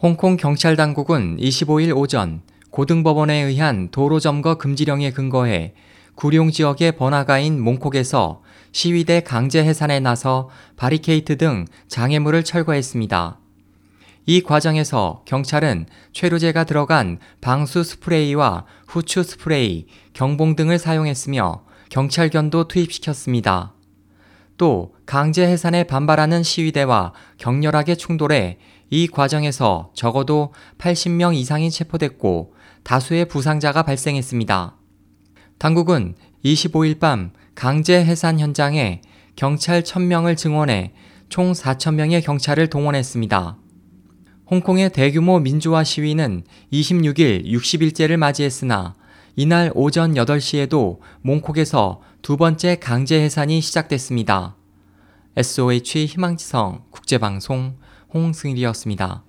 홍콩 경찰 당국은 25일 오전 고등법원에 의한 도로 점거 금지령에 근거해 구룡 지역의 번화가인 몽콕에서 시위대 강제 해산에 나서 바리케이트 등 장애물을 철거했습니다. 이 과정에서 경찰은 최루제가 들어간 방수 스프레이와 후추 스프레이, 경봉 등을 사용했으며 경찰견도 투입시켰습니다. 또 강제 해산에 반발하는 시위대와 격렬하게 충돌해 이 과정에서 적어도 80명 이상이 체포됐고 다수의 부상자가 발생했습니다. 당국은 25일 밤 강제 해산 현장에 경찰 1000명을 증원해 총 4,000명의 경찰을 동원했습니다. 홍콩의 대규모 민주화 시위는 26일 60일째를 맞이했으나 이날 오전 8시에도 몽콕에서 두 번째 강제 해산이 시작됐습니다. SOH 희망지성 국제방송 홍승일이었습니다.